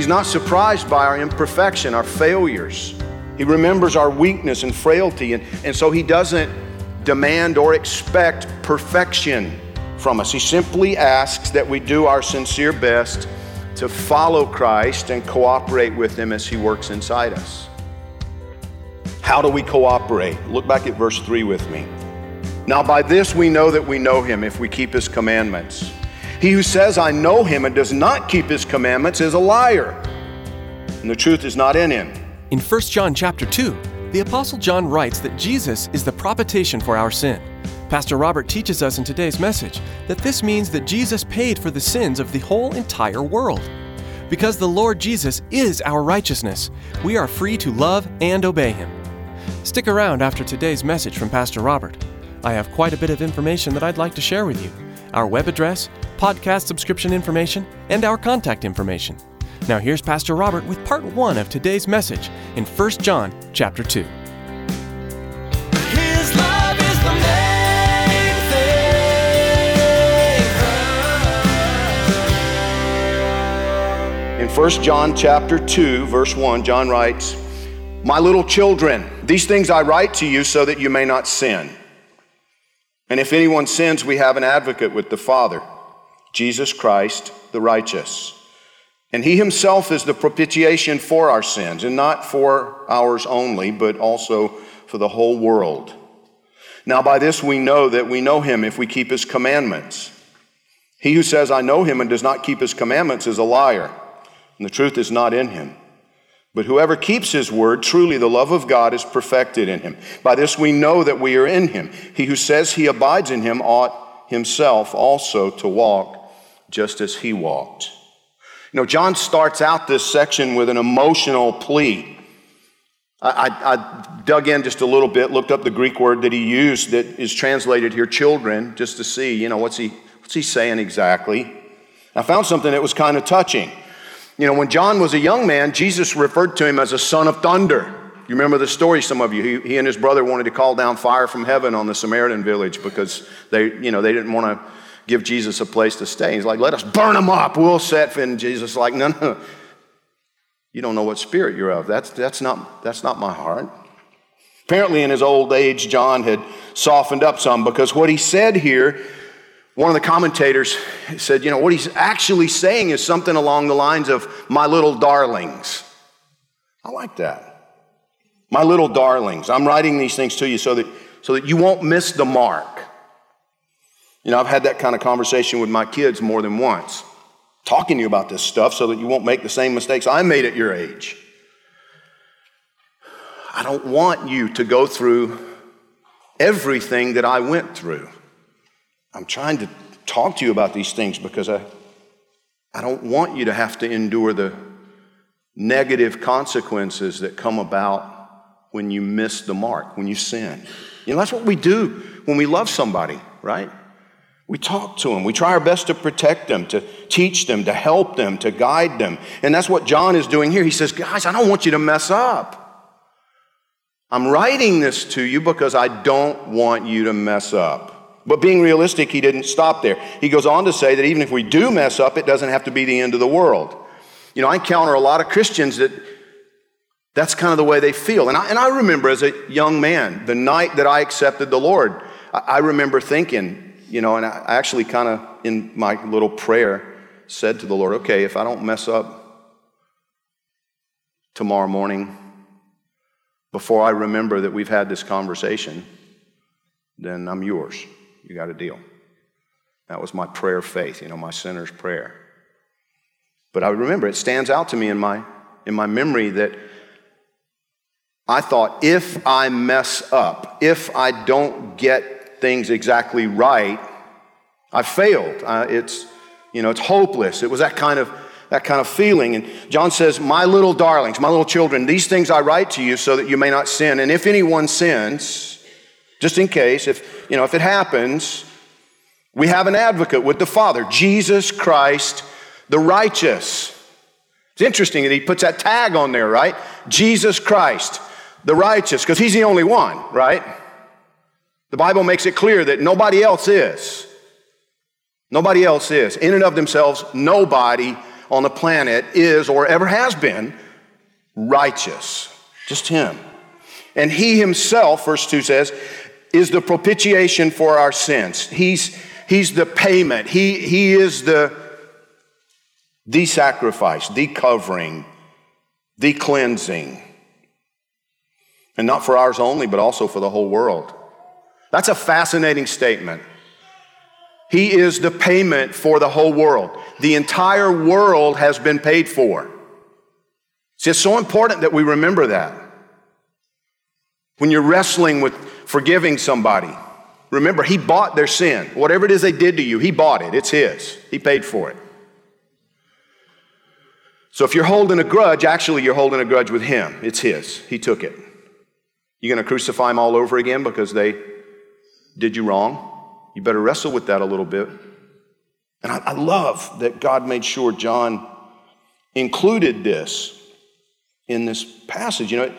He's not surprised by our imperfection, our failures. He remembers our weakness and frailty, and, and so He doesn't demand or expect perfection from us. He simply asks that we do our sincere best to follow Christ and cooperate with Him as He works inside us. How do we cooperate? Look back at verse 3 with me. Now, by this we know that we know him if we keep his commandments. He who says, I know him, and does not keep his commandments is a liar, and the truth is not in him. In 1 John chapter 2, the apostle John writes that Jesus is the propitiation for our sin. Pastor Robert teaches us in today's message that this means that Jesus paid for the sins of the whole entire world. Because the Lord Jesus is our righteousness, we are free to love and obey him. Stick around after today's message from Pastor Robert. I have quite a bit of information that I'd like to share with you our web address, podcast subscription information, and our contact information. Now here's Pastor Robert with part 1 of today's message in 1 John chapter 2. His love is the main thing. In 1 John chapter 2, verse 1, John writes, My little children, these things I write to you so that you may not sin. And if anyone sins, we have an advocate with the Father, Jesus Christ the righteous. And he himself is the propitiation for our sins, and not for ours only, but also for the whole world. Now, by this we know that we know him if we keep his commandments. He who says, I know him, and does not keep his commandments is a liar, and the truth is not in him. But whoever keeps his word, truly the love of God is perfected in him. By this we know that we are in him. He who says he abides in him ought himself also to walk just as he walked. You know, John starts out this section with an emotional plea. I, I, I, dug in just a little bit, looked up the Greek word that he used that is translated here, children, just to see, you know, what's he, what's he saying exactly. I found something that was kind of touching. You know, when John was a young man, Jesus referred to him as a son of thunder. You remember the story, some of you. He, he and his brother wanted to call down fire from heaven on the Samaritan village because they, you know, they didn't want to give Jesus a place to stay. He's like, let us burn them up. We'll set. And Jesus like, no, no. You don't know what spirit you're of. That's, that's, not, that's not my heart. Apparently, in his old age, John had softened up some because what he said here, one of the commentators said, you know, what he's actually saying is something along the lines of, my little darlings. I like that. My little darlings. I'm writing these things to you so that, so that you won't miss the mark. You know, I've had that kind of conversation with my kids more than once, talking to you about this stuff so that you won't make the same mistakes I made at your age. I don't want you to go through everything that I went through. I'm trying to talk to you about these things because I, I don't want you to have to endure the negative consequences that come about when you miss the mark, when you sin. You know, that's what we do when we love somebody, right? We talk to them. We try our best to protect them, to teach them, to help them, to guide them. And that's what John is doing here. He says, Guys, I don't want you to mess up. I'm writing this to you because I don't want you to mess up. But being realistic, he didn't stop there. He goes on to say that even if we do mess up, it doesn't have to be the end of the world. You know, I encounter a lot of Christians that that's kind of the way they feel. And I, and I remember as a young man, the night that I accepted the Lord, I, I remember thinking, you know, and I actually kind of in my little prayer said to the Lord, okay, if I don't mess up tomorrow morning before I remember that we've had this conversation, then I'm yours. You got a deal. That was my prayer of faith, you know, my sinner's prayer. But I remember it stands out to me in my, in my memory that I thought if I mess up, if I don't get things exactly right, I failed. Uh, it's, you know, it's hopeless. It was that kind of that kind of feeling. And John says, My little darlings, my little children, these things I write to you so that you may not sin. And if anyone sins, just in case, if you know, if it happens, we have an advocate with the Father, Jesus Christ the righteous. It's interesting that he puts that tag on there, right? Jesus Christ, the righteous, because he's the only one, right? The Bible makes it clear that nobody else is. Nobody else is. In and of themselves, nobody on the planet is or ever has been righteous. Just him. And he himself, verse 2 says, is the propitiation for our sins. He's, he's the payment. He, he is the, the sacrifice, the covering, the cleansing. And not for ours only, but also for the whole world. That's a fascinating statement. He is the payment for the whole world. The entire world has been paid for. It's so important that we remember that. When you're wrestling with forgiving somebody, remember, He bought their sin. Whatever it is they did to you, He bought it. It's His. He paid for it. So if you're holding a grudge, actually, you're holding a grudge with Him. It's His. He took it. You're going to crucify Him all over again because they did you wrong? You better wrestle with that a little bit. And I, I love that God made sure John included this in this passage. You know,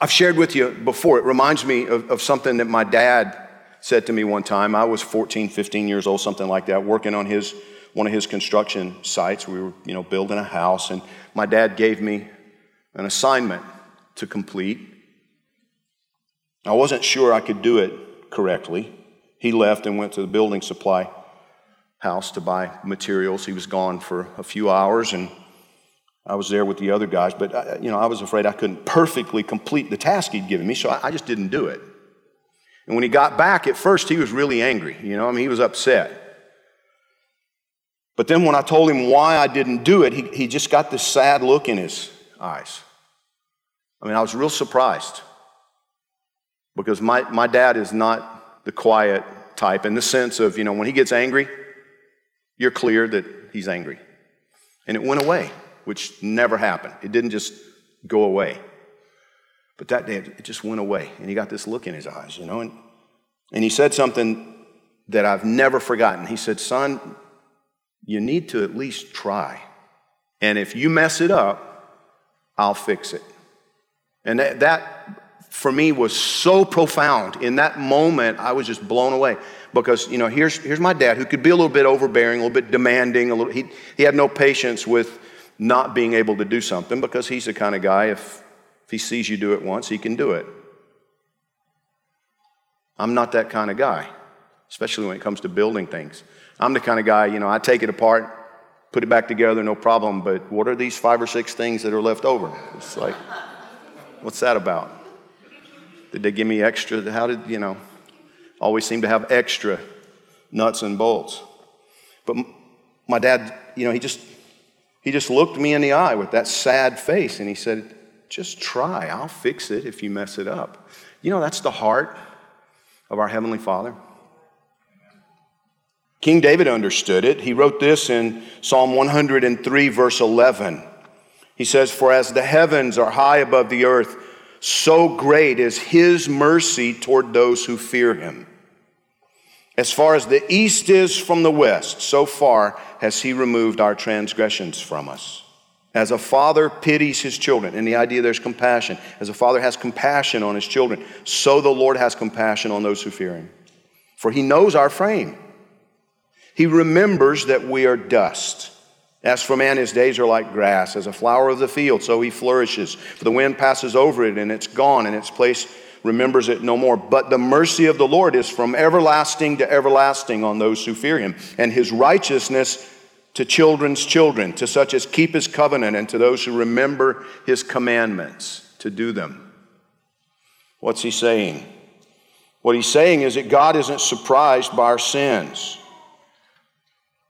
I've shared with you before, it reminds me of, of, something that my dad said to me one time. I was 14, 15 years old, something like that, working on his one of his construction sites. We were, you know, building a house, and my dad gave me an assignment to complete. I wasn't sure I could do it correctly. He left and went to the building supply house to buy materials. He was gone for a few hours, and I was there with the other guys. But I, uh, you know, I was afraid I couldn't perfectly complete the task he'd given me, so I, I just didn't do it. And when he got back, at first he was really angry. You know, I mean, he was upset. But then when I told him why I didn't do it, he, he just got this sad look in his eyes. I mean, I was real surprised because my, my dad is not the quiet type in the sense of, you know, when he gets angry, you're clear that he's angry. And it went away, which never happened. It didn't just go away. But that day, it just went away. And he got this look in his eyes, you know. And, and he said something that I've never forgotten. He said, Son, you need to at least try. And if you mess it up, I'll fix it. And that, that for me was so profound. In that moment, I was just blown away because you know here's here's my dad who could be a little bit overbearing, a little bit demanding, a little he he had no patience with not being able to do something because he's the kind of guy if if he sees you do it once, he can do it. I'm not that kind of guy, especially when it comes to building things. I'm the kind of guy, you know, I take it apart, put it back together, no problem, but what are these five or six things that are left over? It's like, what's that about? Did they give me extra? How did, you know, always seem to have extra nuts and bolts. But my dad, you know, he just, he just looked me in the eye with that sad face and he said, just try. I'll fix it if you mess it up. You know, that's the heart of our Heavenly Father. King David understood it. He wrote this in Psalm 103, verse 11. He says, For as the heavens are high above the earth, so great is his mercy toward those who fear him. As far as the east is from the west, so far has he removed our transgressions from us. As a father pities his children, and the idea there's compassion, as a father has compassion on his children, so the Lord has compassion on those who fear him. For he knows our frame. He remembers that we are dust. As for man, his days are like grass, as a flower of the field, so he flourishes. For the wind passes over it, and it's gone, and its place remembers it no more. But the mercy of the Lord is from everlasting to everlasting on those who fear him, and his righteousness to children's children, to such as keep his covenant, and to those who remember his commandments to do them. What's he saying? What he's saying is that God isn't surprised by our sins.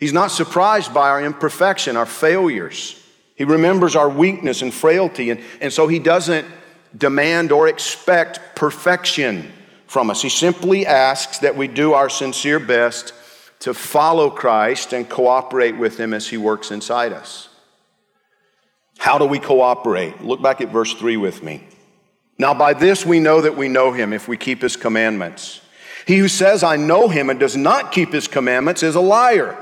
He's not surprised by our imperfection, our failures. He remembers our weakness and frailty, and, and so He doesn't demand or expect perfection from us. He simply asks that we do our sincere best to follow Christ and cooperate with Him as He works inside us. How do we cooperate? Look back at verse 3 with me. Now, by this we know that we know Him if we keep His commandments. He who says, I know Him and does not keep His commandments is a liar,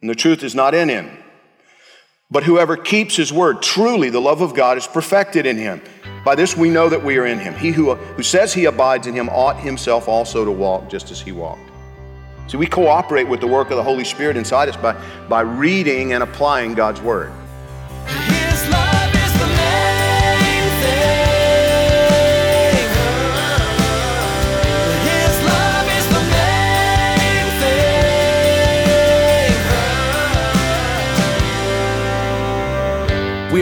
and the truth is not in him. But whoever keeps His word, truly the love of God is perfected in Him. By this we know that we are in Him. He who, who says he abides in Him ought himself also to walk just as He walked. See, we cooperate with the work of the Holy Spirit inside us by, by reading and applying God's Word.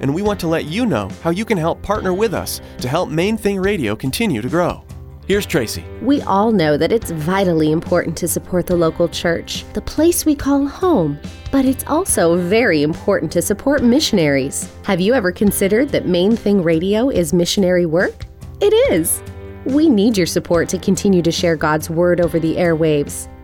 and we want to let you know how you can help partner with us to help Main Thing Radio continue to grow. Here's Tracy. We all know that it's vitally important to support the local church, the place we call home. But it's also very important to support missionaries. Have you ever considered that Main Thing Radio is missionary work? It is. We need your support to continue to share God's Word over the airwaves.